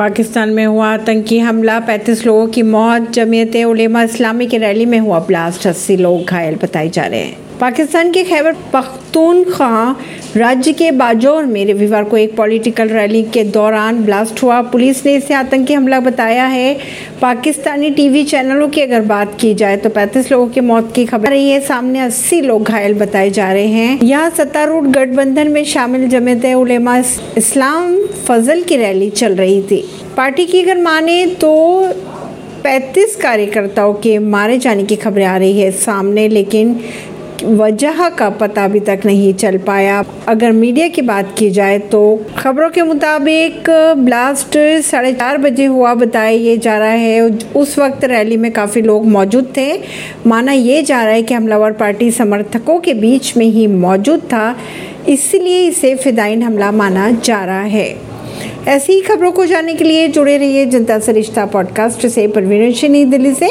पाकिस्तान में हुआ आतंकी हमला 35 लोगों की मौत जमीयत उलेमा इस्लामी की रैली में हुआ ब्लास्ट 80 लोग घायल बताए जा रहे हैं। पाकिस्तान के खैबर पख्तूनख्वा राज्य के बाजौर में रविवार को एक पॉलिटिकल रैली के दौरान ब्लास्ट हुआ। पुलिस ने इसे आतंकी हमला बताया है। पाकिस्तानी टीवी चैनलों की अगर बात की जाए तो 35 लोगों की मौत की खबर रही है। सामने 80 लोग घायल बताए जा रहे हैं। यहाँ सत्तारूढ़ गठबंधन में शामिल जमेत उलेमा इस्लाम फजल की रैली चल रही थी। पार्टी की अगर माने तो 35 कार्यकर्ताओं के मारे जाने की खबरें आ रही है सामने, लेकिन वजह का पता अभी तक नहीं चल पाया। अगर मीडिया की बात की जाए तो खबरों के मुताबिक ब्लास्ट साढ़े चार बजे हुआ बताया ये जा रहा है। उस वक्त रैली में काफ़ी लोग मौजूद थे। माना ये जा रहा है कि हमलावर पार्टी समर्थकों के बीच में ही मौजूद था। इसलिए इसे फिदाइन हमला माना जा रहा है। ऐसी ही खबरों को जानने के लिए जुड़े रहिए जनता सरिश्ता पॉडकास्ट से। परवीन दिल्ली से।